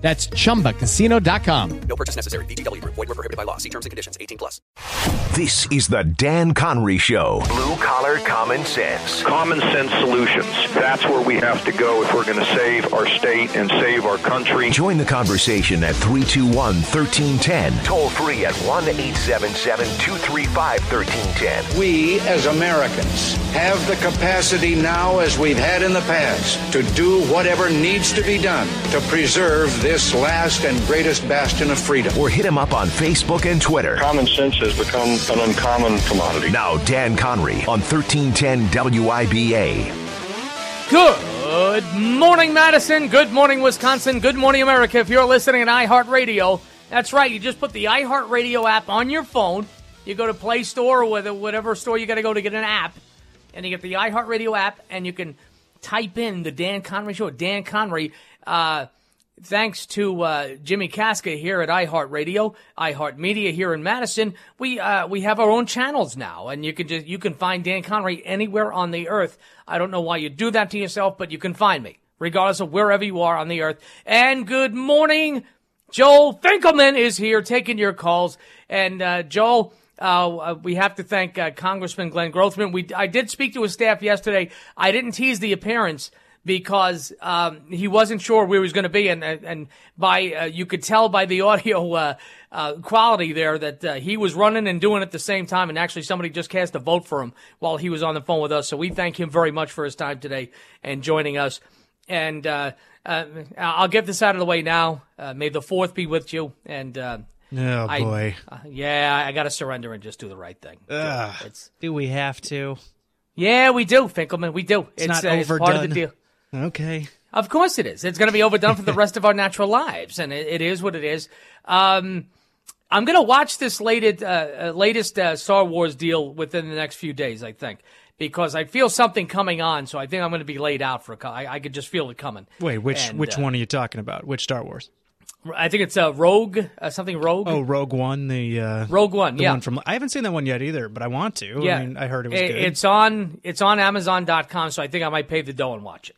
That's chumbacasino.com. No purchase necessary. VGW Group. Void were prohibited by law. See terms and conditions. 18 plus. This is the Dan Conry Show. Blue collar common sense. Common sense solutions. That's where we have to go if we're going to save our state and save our country. Join the conversation at 321 1310. Toll free at 1 877 235 1310. We, as Americans, have the capacity now, as we've had in the past, to do whatever needs to be done to preserve this last and greatest bastion of freedom. Or hit him up on Facebook and Twitter. Common sense has become an uncommon commodity. Now, Dan Conry on 1310 WIBA. Good morning, Madison. Good morning, Wisconsin. Good morning, America. If you're listening on iHeartRadio, that's right. You just put the iHeartRadio app on your phone. You go to Play Store or whatever store you got to go to get an app, and you get the iHeartRadio app, and you can type in the Dan Conry Show. Dan Conry. Uh, thanks to uh, Jimmy Casca here at iHeartRadio, iHeartMedia here in Madison, we uh, we have our own channels now, and you can just you can find Dan Conry anywhere on the earth. I don't know why you do that to yourself, but you can find me regardless of wherever you are on the earth. And good morning, Joel Finkelman is here taking your calls, and uh, Joel. Uh, we have to thank uh, Congressman Glenn Grothman. We I did speak to his staff yesterday. I didn't tease the appearance because um, he wasn't sure where he was going to be, and and by uh, you could tell by the audio uh, uh, quality there that uh, he was running and doing it at the same time, and actually somebody just cast a vote for him while he was on the phone with us. So we thank him very much for his time today and joining us. And uh, uh, I'll get this out of the way now. may the fourth be with you. And Oh I- boy. yeah, I got to surrender and just do the right thing. Ugh. It's Do we have to? yeah, we do, Finkelman. We do. It's, not uh, it's part of the deal. Okay. Of course it is. It's going to be overdone for the rest of our natural lives, and it, it is what it is. Um, I'm going to watch this latest, uh, uh, latest uh, Star Wars deal within the next few days, I think, because I feel something coming on. So I think I'm going to be laid out for a. I, I could just feel it coming. Wait, which And, which uh, one are you talking about? Which Star Wars? I think it's uh, Rogue, uh, something Rogue. Oh, Rogue One, the uh, Rogue One. the yeah, one from. I haven't seen that one yet either, but I want to. yeah. I mean, I heard it was I- good. It's on. It's on Amazon.com. So I think I might pay the dough and watch it.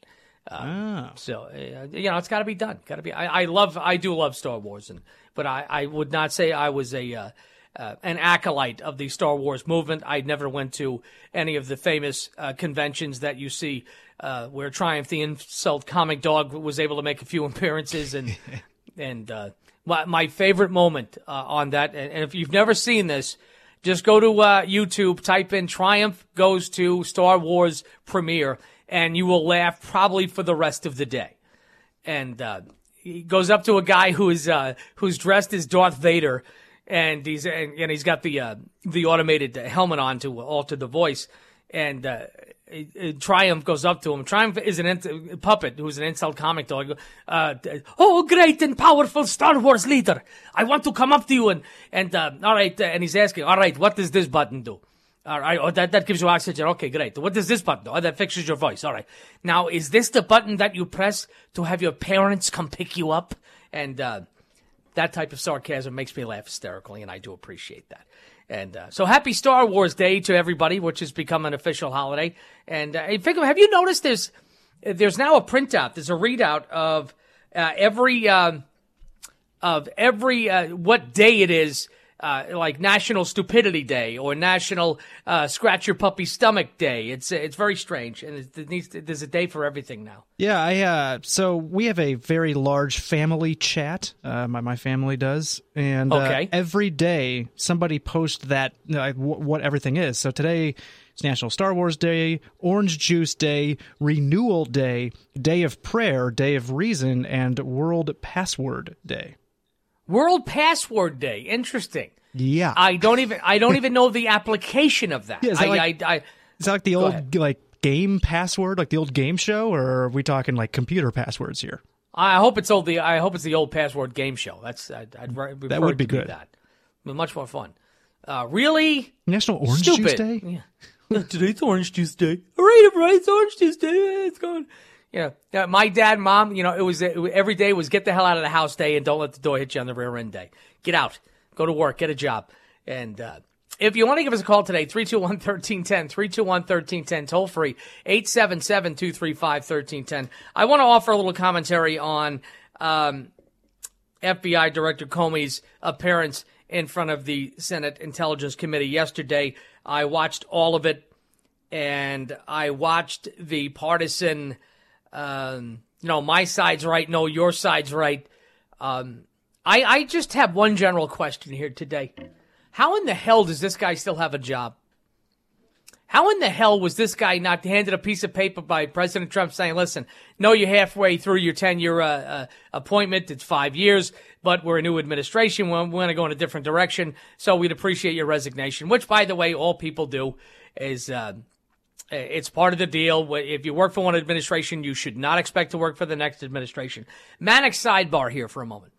Oh. So uh, you know, it's got to be done. Got to be. I, I love. I do love Star Wars, and but I, I would not say I was a uh, uh, an acolyte of the Star Wars movement. I never went to any of the famous uh, conventions that you see, uh, where Triumph the Insult Comic Dog was able to make a few appearances, and and uh, my, my favorite moment uh, on that. And, and if you've never seen this. Just go to uh, YouTube, type in Triumph goes to Star Wars premiere, and you will laugh probably for the rest of the day and uh, he goes up to a guy who is uh, who's dressed as Darth Vader, and he's and, and he's got the uh, the automated helmet on to alter the voice, and. Uh, uh, Triumph goes up to him. Triumph is an puppet who's an insult comic dog. Uh, oh, great and powerful Star Wars leader! I want to come up to you and and uh, all right. Uh, and he's asking, all right, what does this button do? All right, oh, that, that gives you oxygen. Okay, great. What does this button? Oh, that fixes your voice. All right. Now, is this the button that you press to have your parents come pick you up? And uh, that type of sarcasm makes me laugh hysterically, and I do appreciate that. And uh, so, happy Star Wars Day to everybody, which has become an official holiday. And uh, have you noticed there's there's now a printout, there's a readout of uh, every um of every uh, what day it is, uh, like National Stupidity Day or National uh, Scratch Your Puppy Stomach Day. It's it's very strange, and it, it needs to, there's a day for everything now. Yeah, I uh so we have a very large family chat. Uh, my my family does, and uh, Okay. every day somebody posts that uh, wh- what everything is. So today it's National Star Wars Day, Orange Juice Day, Renewal Day, Day of Prayer, Day of Reason, and World Password Day. World Password Day. Interesting. Yeah, I don't even I don't even know the application of that. Yeah, is that I, like- I, I, is that like the old ahead. like game password, like the old game show, or are we talking like computer passwords here? I hope it's old. The I hope it's the old password game show. That's I'd, I'd re- prefer would be to good. that, But much more fun. Uh, really? National Orange Stupid. Juice Day. Yeah. Today's Orange Juice Day. All right, everybody, it's Orange Juice Day. Yeah, It's going. Yeah, yeah. My dad, mom, you know, it was, every day was get the hell out of the house day and don't let the door hit you on the rear end day. Get out, go to work, get a job, and uh, if you want to give us a call today, 321-1310, 321-1310, toll free, 877-235-1310. I want to offer a little commentary on um, FBI Director Comey's appearance in front of the Senate Intelligence Committee yesterday. I watched all of it, and I watched the partisan, um, you know, my side's right, no, your side's right. Um, I, I just have one general question here today. How in the hell does this guy still have a job? How in the hell was this guy not handed a piece of paper by President Trump saying, listen, no, you're halfway through your 10 year uh, uh, appointment. It's five years, but we're a new administration. We're going to go in a different direction. So we'd appreciate your resignation, which, by the way, all people do is, uh, it's part of the deal. If you work for one administration, you should not expect to work for the next administration. Manic sidebar here for a moment.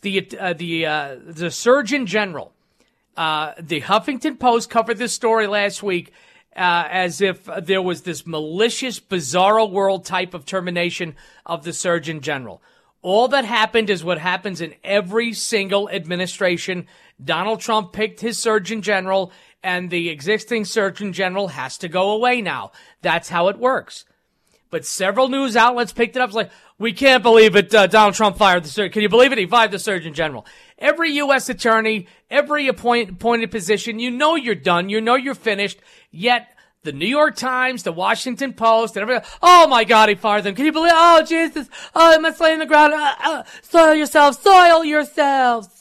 The, uh, the, uh, the Surgeon General, uh, the Huffington Post covered this story last week uh, as if there was this malicious, bizarro world type of termination of the Surgeon General. All that happened is what happens in every single administration. Donald Trump picked his Surgeon General, and the existing Surgeon General has to go away now. That's how it works. But several news outlets picked it up. It's like, we can't believe it. Uh, Donald Trump fired the surgeon. Can you believe it? He fired the Surgeon General. Every U.S. attorney, every appoint, appointed position, you know you're done. You know you're finished. Yet the New York Times, the Washington Post, and everybody, oh my God, he fired them. Can you believe? Oh Jesus! Oh, I'm lay in the ground. Uh, uh, soil yourselves. Soil yourselves.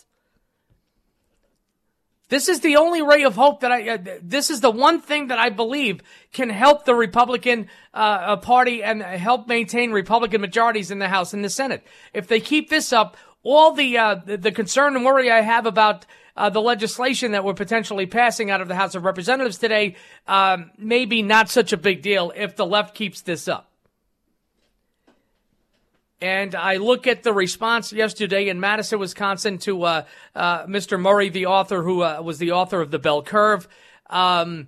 This is the only ray of hope that I, uh, this is the one thing that I believe can help the Republican uh, Party and help maintain Republican majorities in the House and the Senate. If they keep this up, all the, uh, the, the concern and worry I have about uh, the legislation that we're potentially passing out of the House of Representatives today, um, maybe not such a big deal if the left keeps this up. And I look at the response yesterday in Madison, Wisconsin, to uh, uh, Mr. Murray, the author who uh, was the author of the Bell Curve. Um,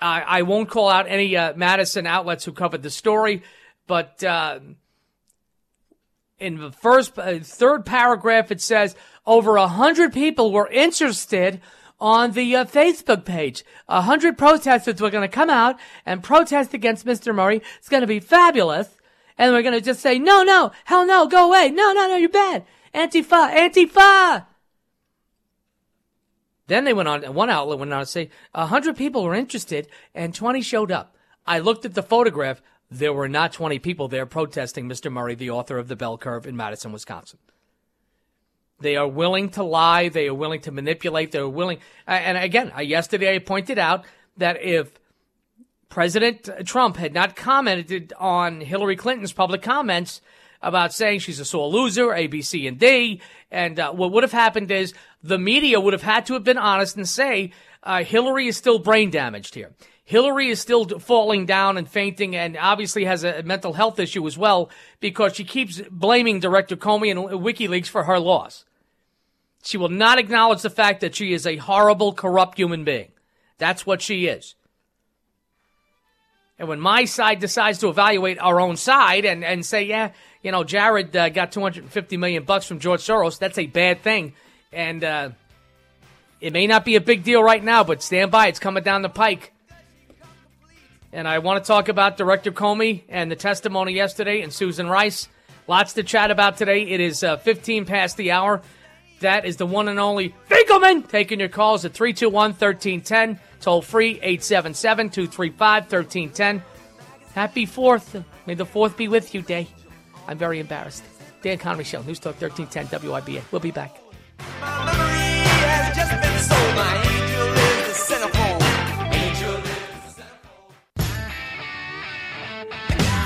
I, I, won't call out any uh, Madison outlets who covered the story, but uh, in the first, uh, third paragraph, it says over a hundred people were interested on the uh, Facebook page. A hundred protesters were going to come out and protest against Mr. Murray. It's going to be fabulous. And we're going to just say, no, no, hell no, go away. No, no, no, you're bad. Antifa, Antifa. Then they went on, one outlet went on to say, a hundred people were interested and 20 showed up. I looked at the photograph. There were not 20 people there protesting Mr. Murray, the author of The Bell Curve in Madison, Wisconsin. They are willing to lie. They are willing to manipulate. They're willing. And again, yesterday I pointed out that if President Trump had not commented on Hillary Clinton's public comments about saying she's a sore loser, A, B, C, and D. And uh, what would have happened is the media would have had to have been honest and say uh, Hillary is still brain damaged here. Hillary is still falling down and fainting and obviously has a mental health issue as well because she keeps blaming Director Comey and WikiLeaks for her loss. She will not acknowledge the fact that she is a horrible, corrupt human being. That's what she is. And when my side decides to evaluate our own side and, and say, yeah, you know, Jared uh, got 250 million bucks from George Soros, that's a bad thing. And uh, it may not be a big deal right now, but stand by. It's coming down the pike. And I want to talk about Director Comey and the testimony yesterday and Susan Rice. Lots to chat about today. It is uh, 15 past the hour. That is the one and only Finkelman taking your calls at 321 1310. Toll free 877 235 1310. Happy 4th. May the 4th be with you, Day. I'm very embarrassed. Dan Conry Show, News Talk 1310 WIBA. We'll be back.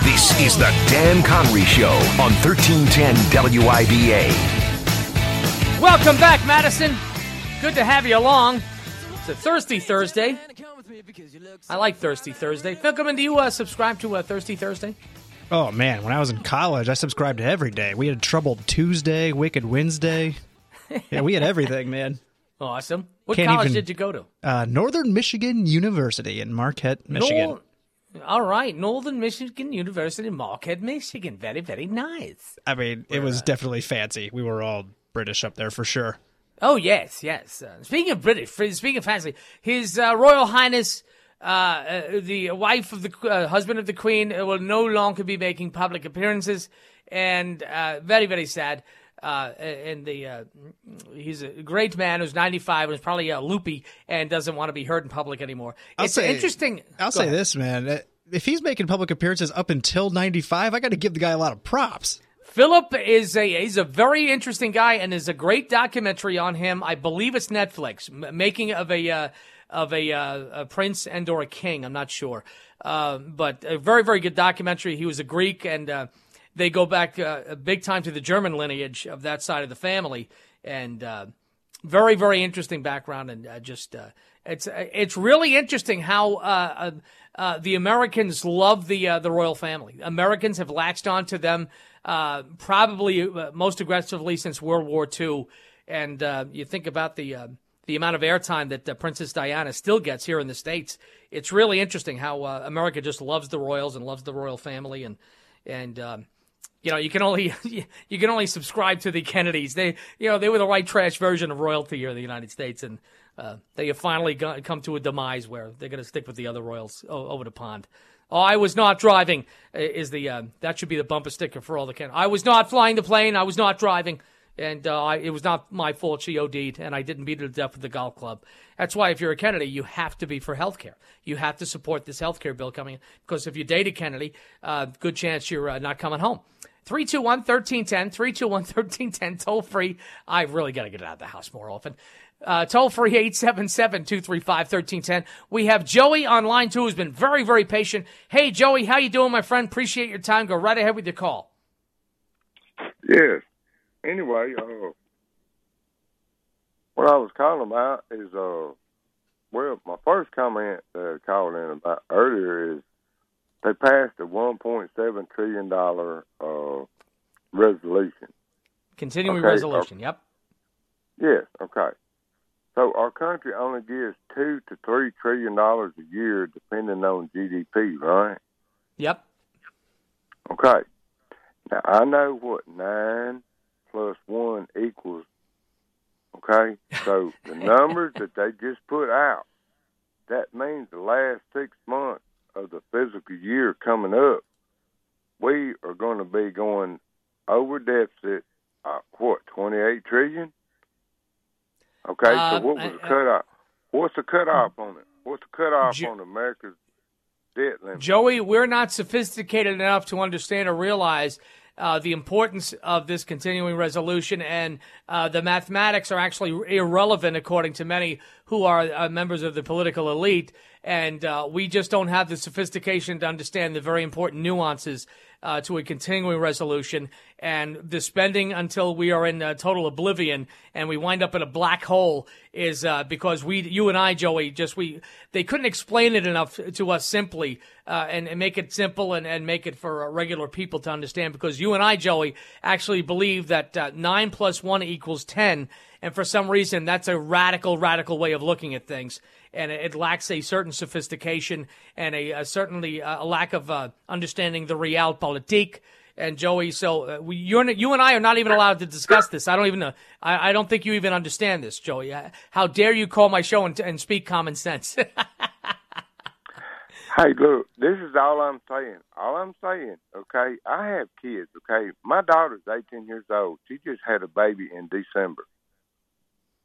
This is the Dan Conry Show on 1310 WIBA. Welcome back, Madison. Good to have you along. It's a Thirsty Thursday. I like Thirsty Thursday. Finkelman, do you uh, subscribe to uh, Thirsty Thursday? Oh man, when I was in college, I subscribed to every day. We had Troubled Tuesday, Wicked Wednesday. Yeah, we had everything, man. Awesome. What Can't college even- did you go to? Uh, Northern Michigan University in Marquette, Michigan. Nor- all right, Northern Michigan University, in Marquette, Michigan. Very, very nice. I mean, it was definitely fancy. We were all British up there for sure. Oh yes, yes. Uh, speaking of British, speaking of fancy, His uh, Royal Highness, uh, uh, the wife of the uh, husband of the Queen, uh, will no longer be making public appearances, and uh, very, very sad. Uh, and the uh, he's a great man who's 95 and is probably uh, loopy and doesn't want to be heard in public anymore. I'll it's say- interesting. I'll Go say ahead. this, man. Uh, If he's making public appearances up until 95, I got to give the guy a lot of props. Philip is a he's a very interesting guy, and there's a great documentary on him. I believe it's Netflix, m- making of a uh, of a, uh, a prince and or a king. I'm not sure, uh, but a very very good documentary. He was a Greek, and uh, they go back uh, big time to the German lineage of that side of the family, and uh, very very interesting background, and just it's it's really interesting how. Uh, uh, the Americans love the uh, the royal family. Americans have latched onto them uh, probably uh, most aggressively since World War II. And uh, you think about the uh, the amount of airtime that Princess Diana still gets here in the states. It's really interesting how America just loves the royals and loves the royal family, and and um, you know you can only you can only subscribe to the Kennedys. They you know they were the white trash version of royalty here in the United States, and uh, they have finally got, come to a demise where they're going to stick with the other royals over the pond. Oh, I was not driving. Is the uh, that should be the bumper sticker for all the Ken. I was not flying the plane. I was not driving, and uh, I, it was not my fault. She OD'd, and I didn't beat her to death with the golf club. That's why if you're a Kennedy, you have to be for health care. You have to support this health care bill coming in because if you dated Kennedy, uh, good chance you're uh, not coming home. 321 1310, 321 1310, toll free. I really got to get out of the house more often. Uh, toll free 877 235 1310. We have Joey on line two who's been very, very patient. Hey, Joey, how you doing, my friend? Appreciate your time. Go right ahead with your call. Yes. Anyway, uh, what I was calling about is, uh, well, my first comment that I called in about earlier is they passed a $1.7 trillion uh, resolution. Continuing Okay, uh, resolution. Yep. Yes, okay. So our country only gives two to three trillion dollars a year, depending on GDP, right? Yep. Okay. Now I know what nine plus one equals. Okay, so the numbers that they just put out, that means the last six months of the physical year coming up, we are going to be going over deficit. Uh, what twenty eight trillion? Okay, Uh, so what was the uh, cutoff? What's the cutoff on it? What's the cutoff Jo- on America's debt limit? Joey, we're not sophisticated enough to understand or realize uh, the importance of this continuing resolution, and uh, the mathematics are actually irrelevant, according to many who are uh, members of the political elite. And uh, we just don't have the sophistication to understand the very important nuances uh, to a continuing resolution and the spending until we are in uh, total oblivion and we wind up in a black hole is uh, because we, you and I, Joey, just we they couldn't explain it enough to us simply uh, and, and make it simple and, and make it for uh, regular people to understand. Because you and I, Joey, actually believe that uh, nine plus one equals ten, and for some reason that's a radical, radical way of looking at things and it, lacks a certain sophistication and a, a certainly a lack of uh, understanding the real realpolitik. And Joey, so uh, we, you, and, you and I are not even allowed to discuss this. I don't even know. I, I don't think you even understand this, Joey. Uh, How dare you call my show and, and speak common sense? Hey, look, this is all I'm saying. All I'm saying, okay, I have kids, okay? My daughter's 18 years old. She just had a baby in December.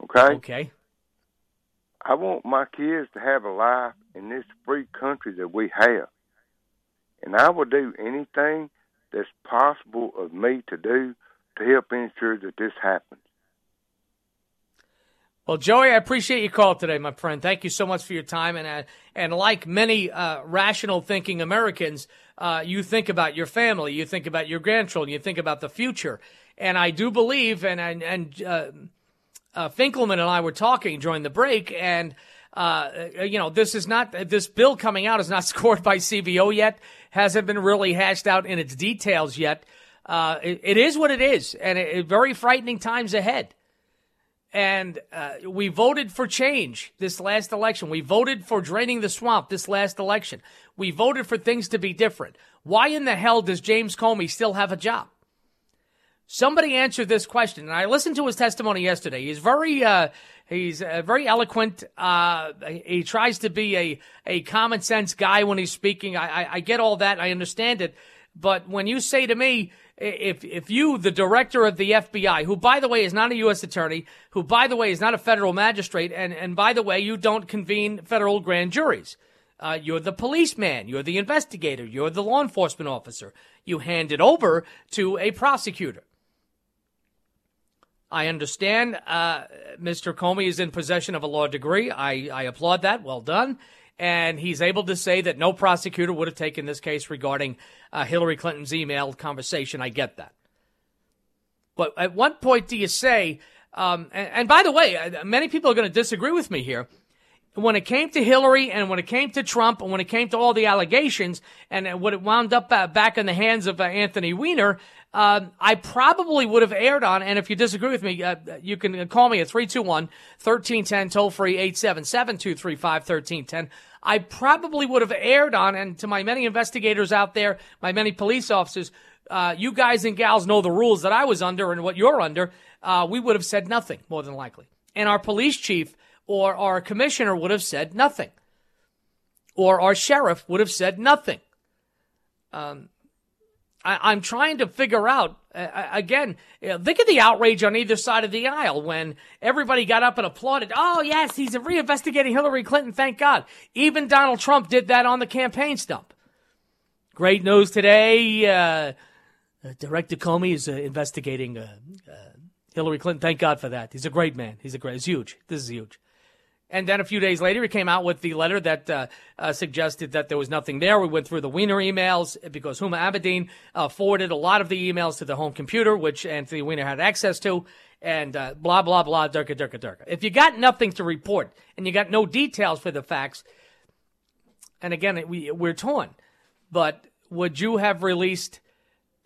Okay? okay. I want my kids to have a life in this free country that we have. And I will do anything that's possible of me to do to help ensure that this happens. Well, Joey, I appreciate your call today, my friend. Thank you so much for your time. And uh, and like many uh, rational thinking Americans, uh, you think about your family, you think about your grandchildren, you think about the future. And I do believe, and and, and uh, uh, Finkelman and I were talking during the break, and uh, you know, this is not this bill coming out is not scored by CBO yet, hasn't been really hashed out in its details yet. Uh, it, it is what it is, and it, it, very frightening times ahead. And uh, we voted for change this last election. We voted for draining the swamp this last election. We voted for things to be different. Why in the hell does James Comey still have a job? Somebody answer this question. And I listened to his testimony yesterday. He's very, uh, he's uh, very eloquent. Uh, he tries to be a, a common sense guy when he's speaking. I, I, I get all that. I understand it. But when you say to me, if if you, the director of the FBI, who by the way is not a U.S. attorney, who by the way is not a federal magistrate, and and by the way you don't convene federal grand juries, uh, you're the policeman, you're the investigator, you're the law enforcement officer. You hand it over to a prosecutor. I understand uh, Mr. Comey is in possession of a law degree. I, I applaud that. Well done. And he's able to say that no prosecutor would have taken this case regarding uh, Hillary Clinton's email conversation. I get that. But at what point do you say, um, and, and by the way, uh, many people are going to disagree with me here. When it came to Hillary and when it came to Trump and when it came to all the allegations and what it wound up uh, back in the hands of uh, Anthony Weiner, um, I probably would have aired on, and if you disagree with me, uh, you can call me at 321 1310, toll free 877 235 1310. I probably would have aired on, and to my many investigators out there, my many police officers, uh, you guys and gals know the rules that I was under and what you're under. Uh, we would have said nothing, more than likely. And our police chief or our commissioner would have said nothing. Or our sheriff would have said nothing. Um, I, am trying to figure out uh, again. You know, think of the outrage on either side of the aisle when everybody got up and applauded. Oh yes, he's reinvestigating Hillary Clinton. Thank God. Even Donald Trump did that on the campaign stump. Great news today. Uh, uh, Director Comey is uh, investigating uh, uh, Hillary Clinton. Thank God for that. He's a great man. He's a great. It's huge. This is huge. And then a few days later, he came out with the letter that uh, uh, suggested that there was nothing there. We went through the Weiner emails because Huma Abedin uh, forwarded a lot of the emails to the home computer, which Anthony Weiner had access to, and uh, blah, blah, blah, durka, durka, durka. If you got nothing to report and you got no details for the facts, and again, we, we're torn, but would you have released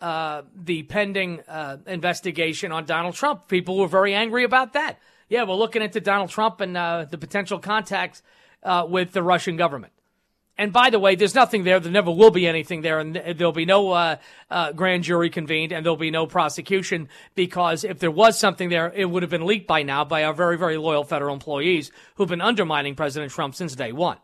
uh, the pending uh, investigation on Donald Trump? People were very angry about that yeah, we're looking into Donald Trump and uh, the potential contacts uh, with the Russian government. And by the way, there's nothing there. There never will be anything there, and there'll be no uh, uh, grand jury convened, and there'll be no prosecution because if there was something there, it would have been leaked by now by our very, very loyal federal employees who've been undermining President Trump since day one.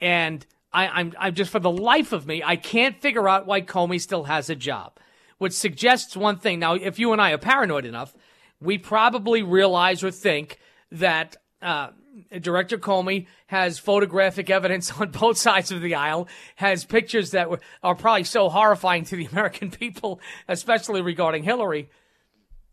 And I, I'm, I'm just for the life of me, I can't figure out why Comey still has a job, which suggests one thing. Now, if you and I are paranoid enough, we probably realize or think that uh, Director Comey has photographic evidence on both sides of the aisle, has pictures that were, are probably so horrifying to the American people, especially regarding Hillary.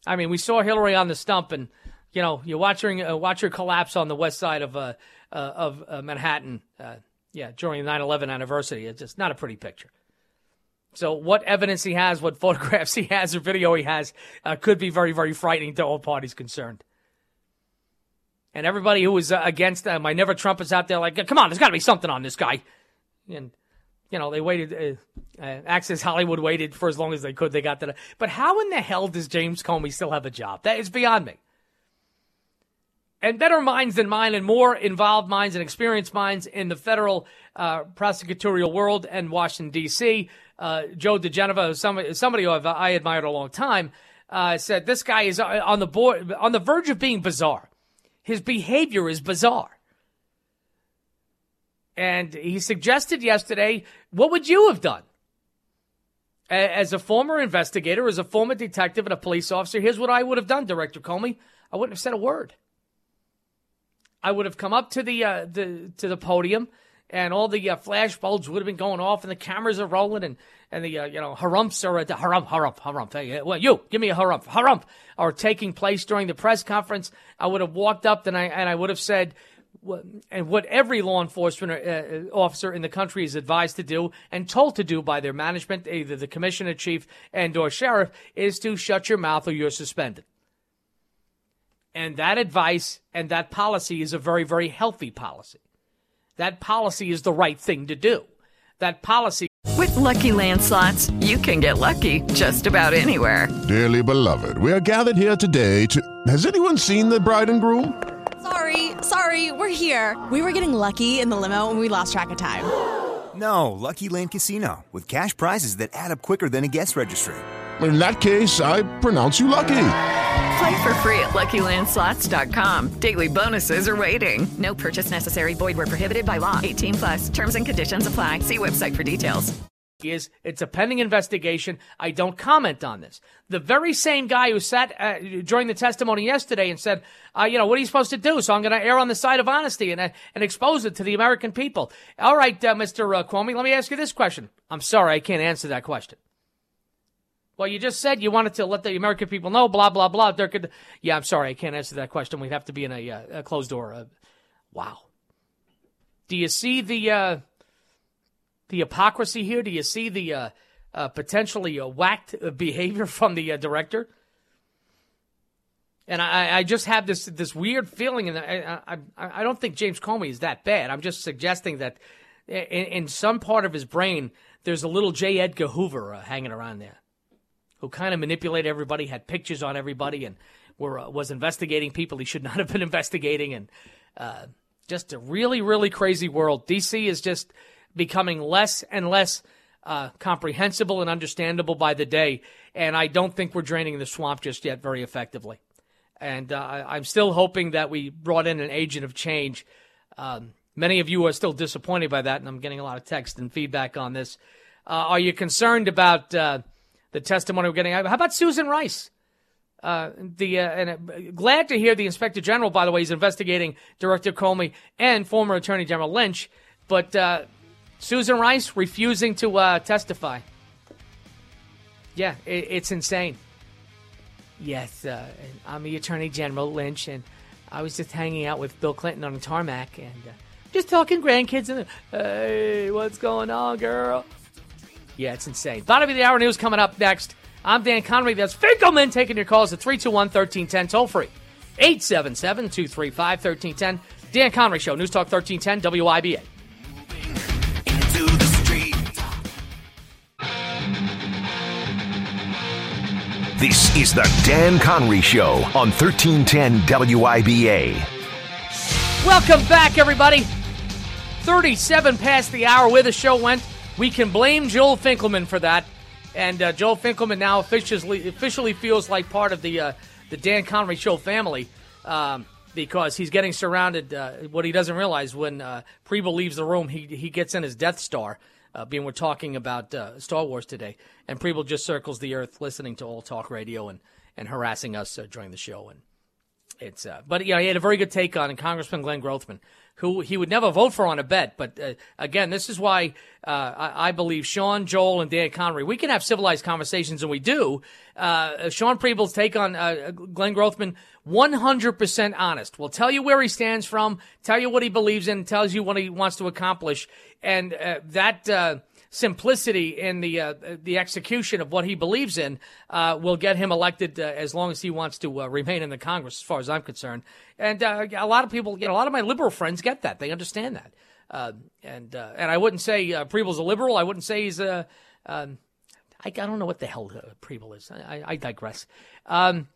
I mean, we saw Hillary on the stump, and you know, you watch her uh, watch her collapse on the west side of uh, uh of uh, Manhattan. Uh, yeah, during the 9/11 anniversary. It's just not a pretty picture. So, what evidence he has, what photographs he has, or video he has, uh, could be very, very frightening to all parties concerned. And everybody who was uh, against uh, my Never Trump is out there like, come on, there's got to be something on this guy. And, you know, they waited, uh, uh, Access Hollywood waited for as long as they could. They got that. But how in the hell does James Comey still have a job? That is beyond me. And better minds than mine and more involved minds and experienced minds in the federal uh, prosecutorial world and Washington, D.C uh, Joe diGenova, somebody, somebody who I've, I admired a long time, uh, said this guy is on the board, on the verge of being bizarre. His behavior is bizarre. And he suggested yesterday, what would you have done? As a former investigator, as a former detective and a police officer, here's what I would have done, Director Comey. I wouldn't have said a word. I would have come up to the, uh, the to the podium and all the uh, flash bulbs would have been going off, and the cameras are rolling, and and the uh, you know harumps are the harumph harumph harumph. Hey, well, you give me a harumph harumph are taking place during the press conference. I would have walked up and I and I would have said. And what every law enforcement uh, uh, officer in the country is advised to do and told to do by their management, either the commissioner, chief, and or sheriff, is to shut your mouth or you're suspended. And that advice and that policy is a very, very healthy policy. That policy is the right thing to do. That policy. With With Lucky Land slots, you can get lucky just about anywhere. Dearly beloved, we are gathered here today to. Has anyone seen the bride and groom? Sorry, sorry, we're here. We were getting lucky in the limo and we lost track of time. No, Lucky Land Casino, with cash prizes that add up quicker than a guest registry. In that case, I pronounce you lucky. Play for free at LuckyLandSlots.com. Daily bonuses are waiting. No purchase necessary. Void where prohibited by law. 18 plus. Terms and conditions apply. See website for details. is it's a pending investigation. I don't comment on this. The very same guy who sat uh, during the testimony yesterday and said, uh, you know, what are you supposed to do? So I'm going to err on the side of honesty and, uh, and expose it to the American people. All right, uh, Mr. Uh, Cuomo, let me ask you this question. I'm sorry, I can't answer that question. Well, you just said you wanted to let the American people know, blah, blah, blah. There could, yeah, I'm sorry, I can't answer that question. We'd have to be in a, uh, a closed door. Uh, wow. Do you see the, uh, the hypocrisy here? Do you see the uh, uh, potentially uh, whacked behavior from the director? And I, I just have this this weird feeling, and I, I, I don't think James Comey is that bad. I'm just suggesting that in, in some part of his brain, there's a little J. Edgar Hoover hanging around there, who kind of manipulated everybody, had pictures on everybody, and were uh, was investigating people he should not have been investigating, and uh, just a really really crazy world. DC is just becoming less and less uh, comprehensible and understandable by the day. And I don't think we're draining the swamp just yet very effectively. And uh, I'm still hoping that we brought in an agent of change. Um, many of you are still disappointed by that, and I'm getting a lot of text and feedback on this. Uh, are you concerned about uh, the testimony we're getting? How about Susan Rice? Uh, the uh, and uh, glad to hear the inspector general. By the way, is investigating Director Comey and former Attorney General Lynch. But uh, Susan Rice refusing to uh, testify. Yeah, it, it's insane. Yes, uh, I'm the Attorney General Lynch, and I was just hanging out with Bill Clinton on the tarmac and just talking grandkids. And hey, what's going on, girl? Yeah, it's insane. Bottom of the hour news coming up next. I'm Dan Conry. That's Finkelman taking your calls at 321 1310, toll free. 877 235 1310. Dan Conry Show, News Talk 1310, WIBA. This is the Dan Conry Show on 1310 WIBA. Welcome back, everybody. 37 past the hour where the show went. We can blame Joel Finkelman for that. And uh, Joel Finkelman now officially officially feels like part of the uh, the Dan Conry Show family um, because he's getting surrounded. Uh, what he doesn't realize when uh, Preble leaves the room, he he gets in his Death Star. Uh, being we're talking about uh, Star Wars today, and Preble just circles the earth, listening to all talk radio and and harassing us uh, during the show. And it's uh, but yeah, he had a very good take on Congressman Glenn Grothman, who he would never vote for on a bet. But uh, again, this is why uh, I, I believe Sean, Joel, and Dan Conry we can have civilized conversations, and we do. Uh, Sean Preble's take on uh, Glenn Grothman, 100% honest. Will tell you where he stands from, tell you what he believes in, tells you what he wants to accomplish, and uh, that. Simplicity in the uh, the execution of what he believes in uh, will get him elected uh, as long as he wants to uh, remain in the Congress, as far as I'm concerned. And uh, a lot of people, you know, a lot of my liberal friends get that; they understand that. Uh, and uh, and I wouldn't say uh, Preble's a liberal. I wouldn't say he's a. Um, I, I don't know what the hell uh, Preble is. I, I digress. Um,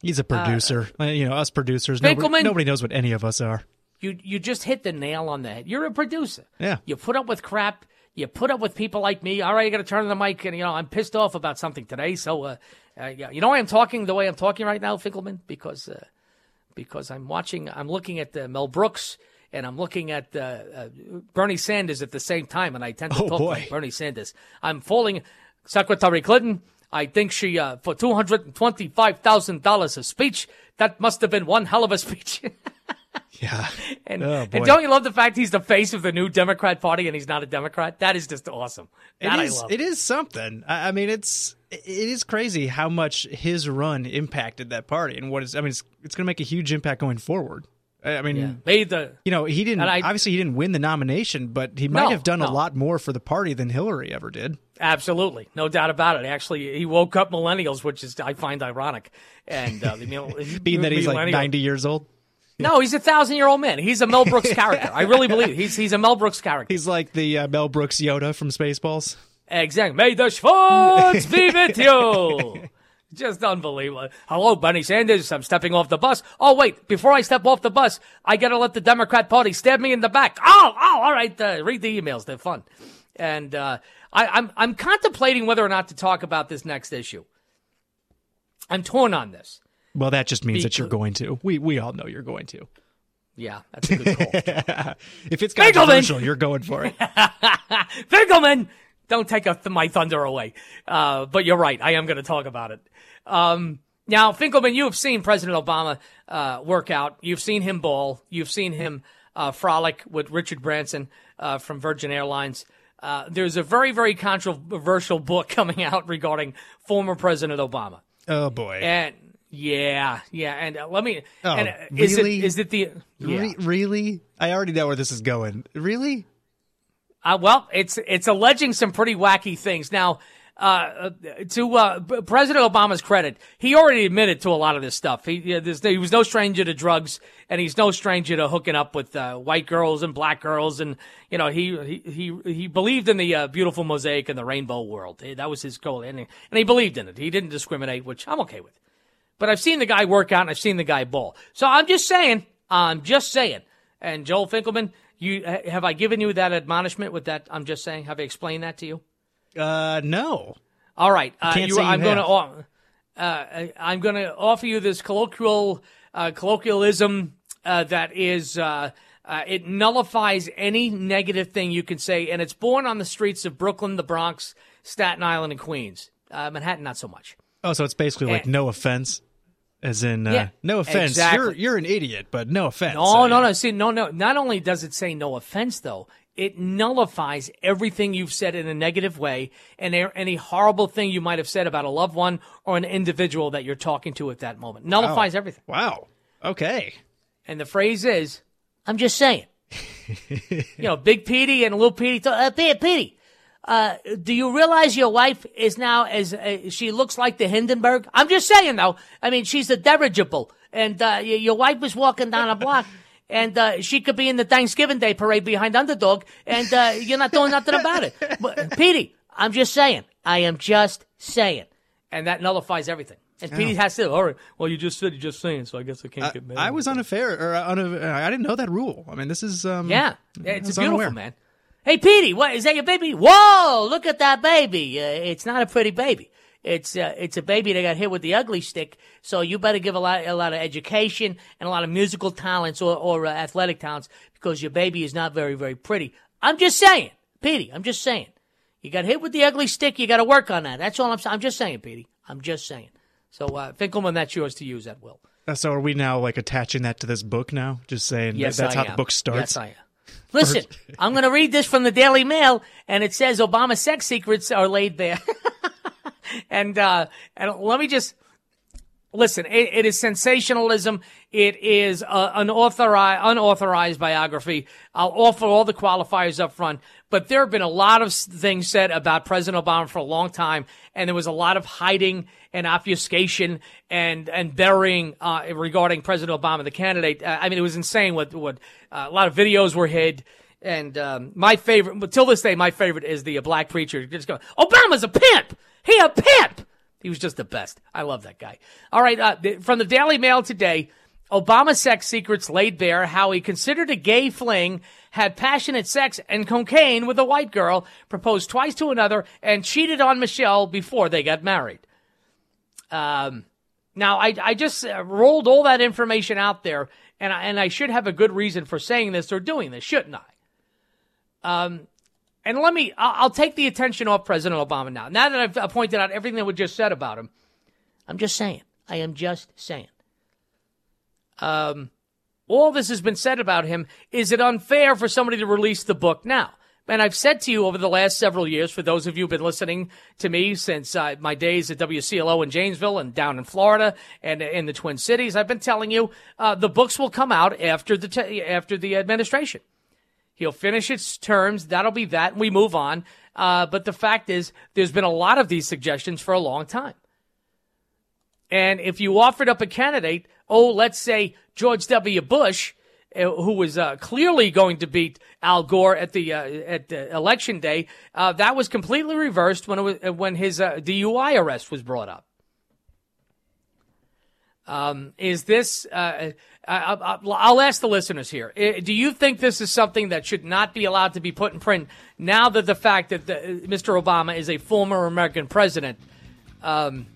He's a producer. Uh, you know, us producers. Nobody, nobody knows what any of us are. you you just hit the nail on the head. You're a producer. Yeah. You put up with crap. You put up with people like me. All right, you got to turn on the mic, and you know I'm pissed off about something today. So, uh, uh, yeah, you know why I'm talking the way I'm talking right now, Finkelman, because uh, because I'm watching, I'm looking at uh, Mel Brooks, and I'm looking at uh, uh, Bernie Sanders at the same time, and I tend to Oh, talk boy. like Bernie Sanders. I'm falling, Secretary Clinton. I think she uh, for two hundred and twenty-five thousand dollars a speech. That must have been one hell of a speech. Yeah. And, Oh, and don't you love the fact he's the face of the new Democrat Party and he's not a Democrat? That is just awesome. That It I is. love. It is something. I I mean, it's it is crazy how much his run impacted that party, and what is. I mean, it's it's going to make a huge impact going forward. I I mean, Yeah. Made the you know, he didn't. I- obviously, he didn't win the nomination, but he might No, have done a lot more for the party than Hillary ever did. absolutely no doubt about it. Actually, he woke up millennials, which is I find ironic. And uh, the mil- Being that he's like ninety years old, No, he's a thousand year old man. He's a Mel Brooks character. I really believe it. he's he's a Mel Brooks character. he's like the uh, Mel Brooks Yoda from Spaceballs. Exactly. May the Schwartz be with you. Just unbelievable. Hello, Bernie Sanders. I'm stepping off the bus. Oh, wait. Before I step off the bus, I got to let the Democrat Party stab me in the back. Oh, oh, all right. Uh, read the emails. They're fun. And uh, I, I'm, I'm contemplating whether or not to talk about this next issue. I'm torn on this. Well, that just means that you're going to. We we all know you're going to. Yeah, that's a good call. if it's Finkelman! controversial, you're going for it. Finkelman, don't take a, my thunder away. Uh, but you're right. I am going to talk about it. Um, now, Finkelman, you have seen President Obama uh, work out. You've seen him ball. You've seen him uh, frolic with Richard Branson uh, from Virgin Airlines. Uh, there's a very, very controversial book coming out regarding former President Obama. Oh boy. And yeah, yeah. And uh, let me. Oh, and, uh, is really? it is it the yeah. Re- really? I already know where this is going. Really? Uh, well, it's it's alleging some pretty wacky things. Now, uh, to uh, President Obama's credit, he already admitted to a lot of this stuff. He yeah, there's- he was no stranger to drugs, and he's no stranger to hooking up with uh, white girls and black girls, and you know he he he, he believed in the uh, beautiful mosaic and the rainbow world. That was his goal, and he, and he believed in it. He didn't discriminate, which I'm okay with. But I've seen the guy work out, and I've seen the guy ball. So I'm just saying, I'm just saying. And Joel Finkelman, you have I given you that admonishment with that? I'm just saying. Have I explained that to you? Uh, no. All right. Uh, you, I'm going to. Uh, I'm going to offer you this colloquial uh, colloquialism uh, that is. Uh, uh, it nullifies any negative thing you can say, and it's born on the streets of Brooklyn, the Bronx, Staten Island, and Queens. Uh, Manhattan, not so much. Oh, so it's basically like no offense, as in uh, Yeah, no offense. exactly. You're you're an idiot, but no offense. No, no, no. See, no, no. Not only does it say no offense, though, it nullifies everything you've said in a negative way and any horrible thing you might have said about a loved one or an individual that you're talking to at that moment. Nullifies everything. Wow. Okay. And the phrase is, I'm just saying. you know, Big Petey and Little Petey. Uh, Petey, uh, do you realize your wife is now as uh, she looks like the Hindenburg? I'm just saying, though. I mean, she's a dirigible, and uh, your wife was walking down a block. And uh, she could be in the Thanksgiving Day parade behind Underdog, and uh, you're not doing nothing about it. But Petey, I'm just saying. I am just saying, and that nullifies everything. And Petey has to. All right. Well, you just said you're just saying, so I guess I can't I, get mad. I was unfair, or uh, unav- I didn't know that rule. I mean, this is um. Yeah, I it's was beautiful, unaware. man. Hey, Petey, what is that? Your baby? Whoa! Look at that baby. Uh, it's not a pretty baby. It's uh, it's a baby that got hit with the ugly stick. So you better give a lot a lot of education and a lot of musical talents or or uh, athletic talents because your baby is not very very pretty. I'm just saying, Petey. I'm just saying. You got hit with the ugly stick. You got to work on that. That's all I'm saying. I'm just saying, Petey. I'm just saying. So uh, Finkelman, that's yours to use at will. Uh, So are we now like attaching that to this book now? Just saying that Yes, that's I how am. the book starts. Yes, I am. Listen, I'm going to read this from the Daily Mail, and it says Obama sex secrets are laid bare. and uh, and let me just listen. It, it is sensationalism. It is uh, unauthorized, unauthorized biography. I'll offer all the qualifiers up front, but there have been a lot of things said about President Obama for a long time, and there was a lot of hiding and obfuscation and and burying uh, regarding President Obama, the candidate. Uh, I mean, it was insane. What what uh, a lot of videos were hid. And um, my favorite, till this day, my favorite is the black preacher just going, "Obama's a pimp. He a pimp." He was just the best. I love that guy. All right, uh, from the Daily Mail today, Obama sex secrets laid bare how he considered a gay fling, had passionate sex and cocaine with a white girl, proposed twice to another, and cheated on Michelle before they got married. Um, now, I, I just uh, rolled all that information out there, and I, and I should have a good reason for saying this or doing this, shouldn't I? Um, and let me, I'll, take the attention off President Obama now. Now that I've pointed out everything that we just said about him, I'm just saying. I am just saying. Um, all this has been said about him. Is it unfair for somebody to release the book now? And I've said to you over the last several years, for those of you who've been listening to me since uh, my days at WCLO in Janesville and down in Florida and in the Twin Cities, I've been telling you uh, the books will come out after the t- after the administration. He'll finish its terms. That'll be that. And we move on. Uh, but the fact is, there's been a lot of these suggestions for a long time. And if you offered up a candidate, oh, let's say George W. Bush, uh, who was uh, clearly going to beat Al Gore at the uh, at the election day, uh, that was completely reversed when it was, uh, when his uh, DUI arrest was brought up. Um, is this? Uh, I, I, I'll ask the listeners here. Uh, Do you think this is something that should not be allowed to be put in print now that the fact that the, Mr. Obama is a former American president? Um,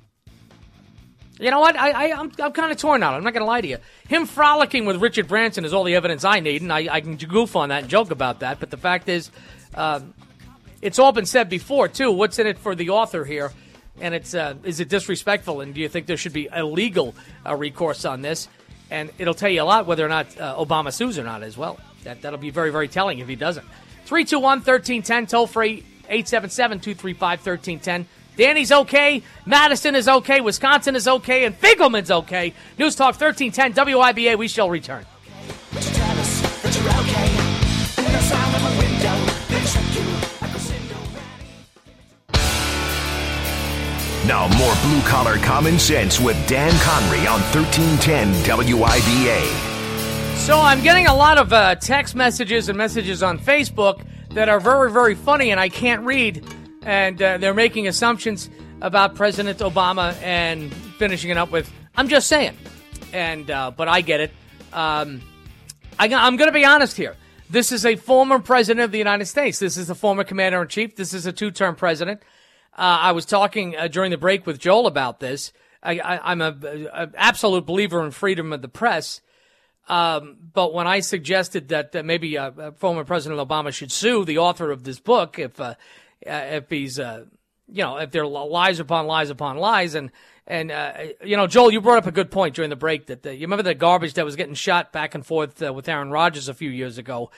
you know what? I, I, I'm, I'm kind of torn on it. I'm not going to lie to you. Him frolicking with Richard Branson is all the evidence I need, and I, I can goof on that and joke about that. But the fact is, um, it's all been said before, too. What's in it for the author here? And it's uh, is it disrespectful? And do you think there should be a legal uh, recourse on this? And it'll tell you a lot whether or not uh, Obama sues or not as well. That, that'll be very, very telling if he doesn't. 321 1310, toll free 877 235 1310. Danny's okay. Madison is okay. Wisconsin is okay. And Finkelman's okay. News Talk 1310 WIBA. We shall return. Now, more blue collar common sense with Dan Conry on 1310 WIBA. So I'm getting a lot of uh, text messages and messages on Facebook that are very, very funny, and I can't read. And uh, they're making assumptions about President Obama and finishing it up with, "I'm just saying." And uh, but I get it. Um, I, I'm going to be honest here. This is a former president of the United States. This is the former commander in chief. This is a two-term president. Uh, I was talking uh, during the break with Joel about this. I, am a, a, absolute believer in freedom of the press. Um, but when I suggested that, that maybe uh, uh, former President Obama should sue the author of this book if uh, uh, if he's you know if there are lies upon lies upon lies and and you know Joel, you brought up a good point during the break that you remember the garbage that was getting shot back and forth with Aaron Rodgers a few years ago.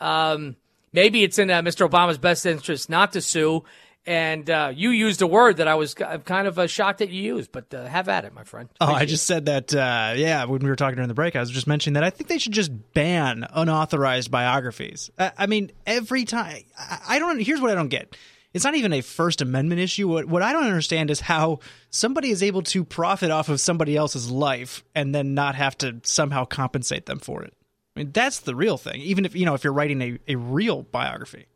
Um, maybe it's in Mr. Obama's best interest not to sue and uh, you used a word that I was kind of uh, shocked that you used, but uh, have at it, my friend. Oh, I just said that. Uh, yeah, when we were talking during the break, I was just mentioning that I think they should just ban unauthorized biographies. I mean, every time I don't. Here's what I don't get. It's not even a First Amendment issue. What, what I don't understand is how somebody is able to profit off of somebody else's life and then not have to somehow compensate them for it. I mean, that's the real thing. Even if you know if you're writing a, a real biography.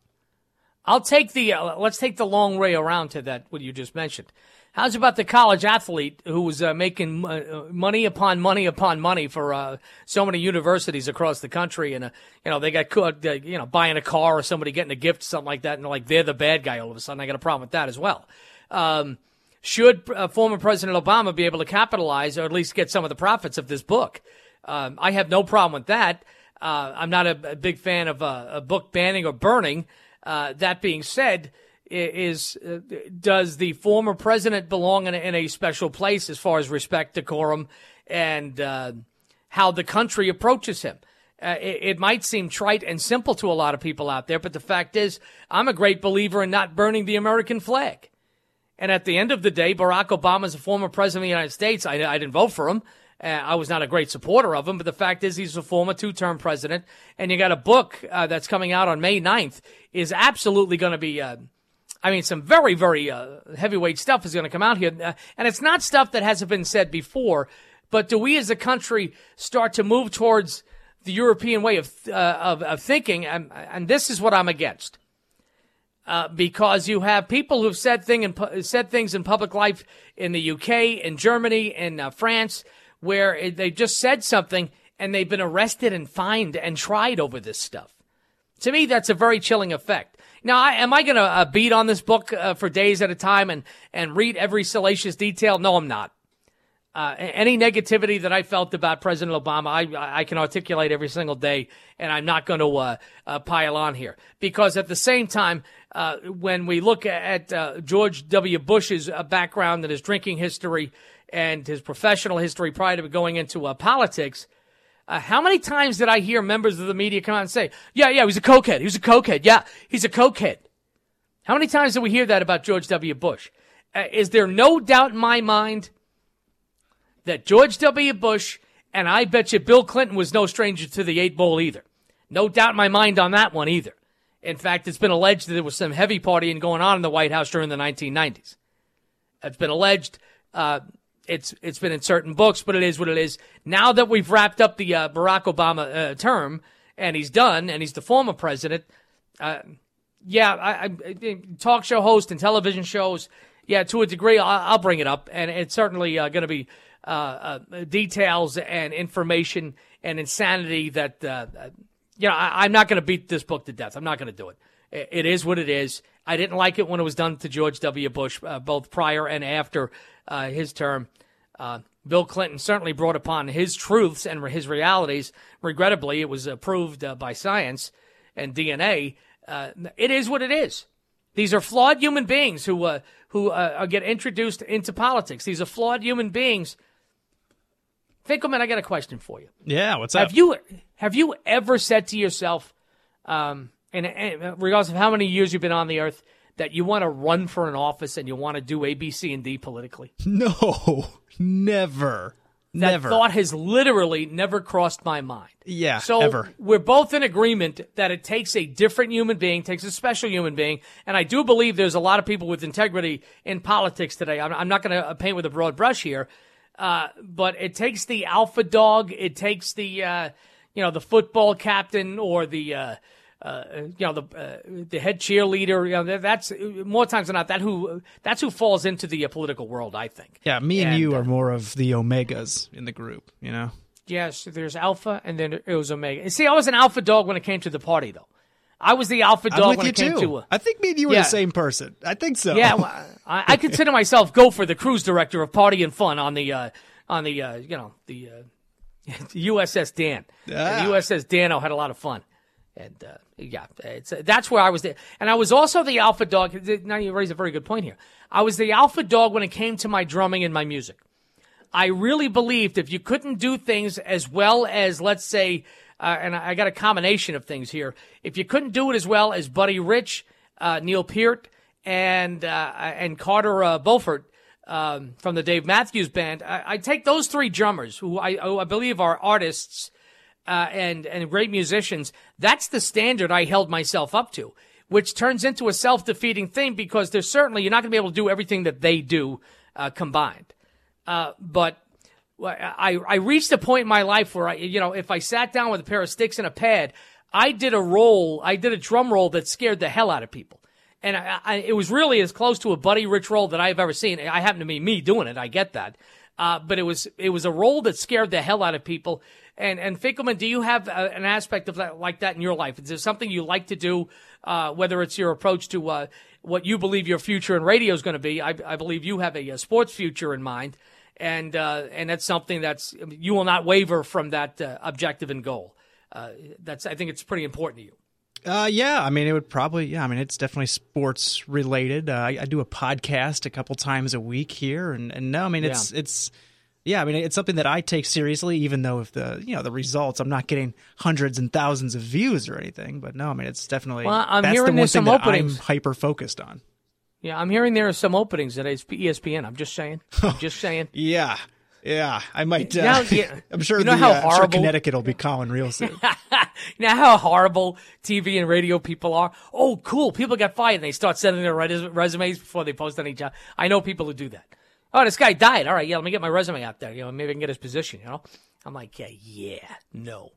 I'll take the uh, let's take the long way around to that what you just mentioned. How's about the college athlete who was uh, making uh, money upon money upon money for uh, so many universities across the country, and uh, you know they got caught, uh, you know, buying a car or somebody getting a gift, something like that, and like they're the bad guy all of a sudden. I got a problem with that as well. Um, should former President Obama be able to capitalize or at least get some of the profits of this book? Um, I have no problem with that. I'm not a, a, big fan of a book banning or burning. Uh, that being said, is uh, does the former president belong in a, in a, special place as far as respect, decorum, and uh, how the country approaches him? Uh, it, it, might seem trite and simple to a lot of people out there, but the fact is, I'm a great believer in not burning the American flag. And at the end of the day, Barack Obama is a former president of the United States. I, I didn't vote for him. Uh, I was not a great supporter of him, but the fact is he's a former two-term president, and you got a book uh, that's coming out on May 9th is absolutely going to be. Uh, I mean, some very, very uh, heavyweight stuff is going to come out here, uh, and it's not stuff that hasn't been said before. But do we, as a country, start to move towards the European way of uh, of, of, thinking? And, and, this is what I'm against. because you have people who've said thing in, said things in public life in the UK, in Germany, in France, where they just said something and they've been arrested and fined and tried over this stuff. To me, that's a very chilling effect. Now, I, am I going to uh, beat on this book uh, for days at a time and, and read every salacious detail? No, I'm not. Uh, any negativity that I felt about President Obama, I, I can articulate every single day, and I'm not going to uh, uh, pile on here. Because at the same time, uh, when we look at George W. Bush's background and his drinking history, and his professional history prior to going into uh, politics. Uh, how many times did I hear members of the media come out and say, yeah, yeah, he's a cokehead. He was a cokehead. Yeah, he's a cokehead. How many times did we hear that about George W. Bush? Uh, is there no doubt in my mind that George W. Bush and I bet you Bill Clinton was no stranger to the eight ball either. No doubt in my mind on that one either. In fact, it's been alleged that there was some heavy partying going on in the White House during the 1990s. It's been alleged uh, it's it's been in certain books, but it is what it is. Now that we've wrapped up the uh, Barack Obama uh, term and he's done, and he's the former president. Uh, yeah, I, I, talk show host and television shows. Yeah, to a degree, I'll, I'll bring it up, and it's certainly uh, going to be uh, uh, details and information and insanity that you know. I, am not going to beat this book to death. I'm not going to do it. it. It is what it is. I didn't like it when it was done to George W. Bush, both prior and after uh, his term. Bill Clinton certainly brought upon his truths and his realities. Regrettably, it was approved by science and DNA. it is what it is. These are flawed human beings who uh, who uh, get introduced into politics. These are flawed human beings. Finkelman, I got a question for you. Yeah, what's up? Have you have you ever said to yourself, um, and, and regardless of how many years you've been on the earth, that you want to run for an office and you want to do A, B, C, and D politically? No, never. That never. thought has literally never crossed my mind. Yeah, so ever. we're both in agreement that it takes a different human being, takes a special human being, and I do believe there's a lot of people with integrity in politics today. I'm, I'm not going to paint with a broad brush here, uh, but it takes the alpha dog, it takes the uh, you know the football captain or the uh, uh, you know the uh, the head cheerleader. You know that's more times than not that who that's who falls into the uh, political world. I think. Yeah, me and, and you are more of the omegas in the group. You know. Yes, there's alpha, and then it was omega. See, I was an alpha dog when it came to the party, though. I was the alpha dog when it came too. to. I think me and you were yeah. the same person. I think so. Yeah, well, I, I, consider myself Gopher the cruise director of Party and Fun on the uh, on the uh, you know the USS Dan. Ah. The USS Dano had a lot of fun. And uh, yeah, it's, uh, that's where I was there. And I was also the alpha dog. Now you raise a very good point here. I was the alpha dog when it came to my drumming and my music. I really believed if you couldn't do things as well as, let's say, uh, and I got a combination of things here. If you couldn't do it as well as Buddy Rich, uh, Neil Peart, and uh, and Carter uh, Beauford um, from the Dave Matthews Band, I, I take those three drummers who I, who I believe are artists uh, and and great musicians. That's the standard I held myself up to, which turns into a self defeating thing because there's certainly you're not going to be able to do everything that they do uh, combined. Uh, but I I reached a point in my life where I you know if I sat down with a pair of sticks and a pad, I did a roll, I did a drum roll that scared the hell out of people. And I, I, it was really as close to a Buddy Rich roll that I've ever seen. I happen to be me doing it. I get that. Uh, but it was it was a roll that scared the hell out of people. And and Finkelman, do you have a, an aspect of that like that in your life? Is there something you like to do, uh, whether it's your approach to uh, what you believe your future in radio is going to be? I, I, believe you have a, a, sports future in mind, and uh, and that's something that's you will not waver from that uh, objective and goal. Uh, that's I think it's pretty important to you. Uh, yeah, I mean, it would probably, yeah, I mean, it's definitely sports related. Uh, I, I, do a podcast a couple times a week here, and, and no, I mean, it's, yeah. it's, yeah, I mean, it's something that I take seriously, even though if the, you know, the results, I'm not getting hundreds and thousands of views or anything, but no, I mean, it's definitely, well, I'm that's hearing the one some thing openings. I'm hyper focused on. Yeah, I'm hearing there are some openings at ESPN. I'm just saying. I'm just saying. yeah. Yeah, I might. Uh, now, yeah, I'm sure you know the, how uh, horrible sure Connecticut will be calling real soon. you know how horrible TV and radio people are. Oh, cool! People get fired and they start sending their resumes before they post any job. I know people who do that. Oh, this guy died. All right, yeah, let me get my resume out there. You know, maybe I can get his position. You know, I'm like, yeah, yeah, no.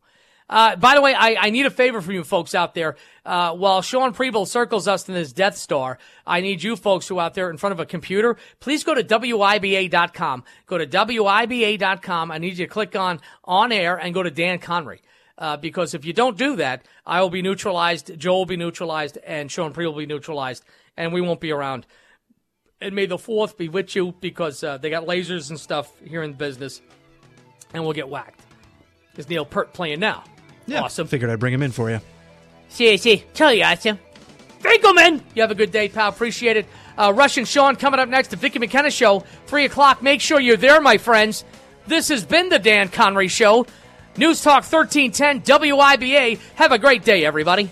Uh, by the way, I, I, need a favor from you folks out there. Uh, while Sean Preble circles us in his Death Star, I need you folks who are out there in front of a computer, please go to WIBA.com. Go to WIBA.com. I need you to click on on air and go to Dan Conry. Uh, because if you don't do that, I will be neutralized, Joe will be neutralized, and Sean Preble will be neutralized, and we won't be around. And may the fourth be with you because uh, they got lasers and stuff here in the business, and we'll get whacked. Is Neil Peart playing now? Yeah, awesome. Figured I'd bring him in for you. See, see, tell you awesome. Finkelman! You have a good day, pal. Appreciate it. Uh, Russian Sean coming up next. The Vicki McKenna Show, 3 o'clock. Make sure you're there, my friends. This has been the Dan Conry Show. News Talk 1310 WIBA. Have a great day, everybody.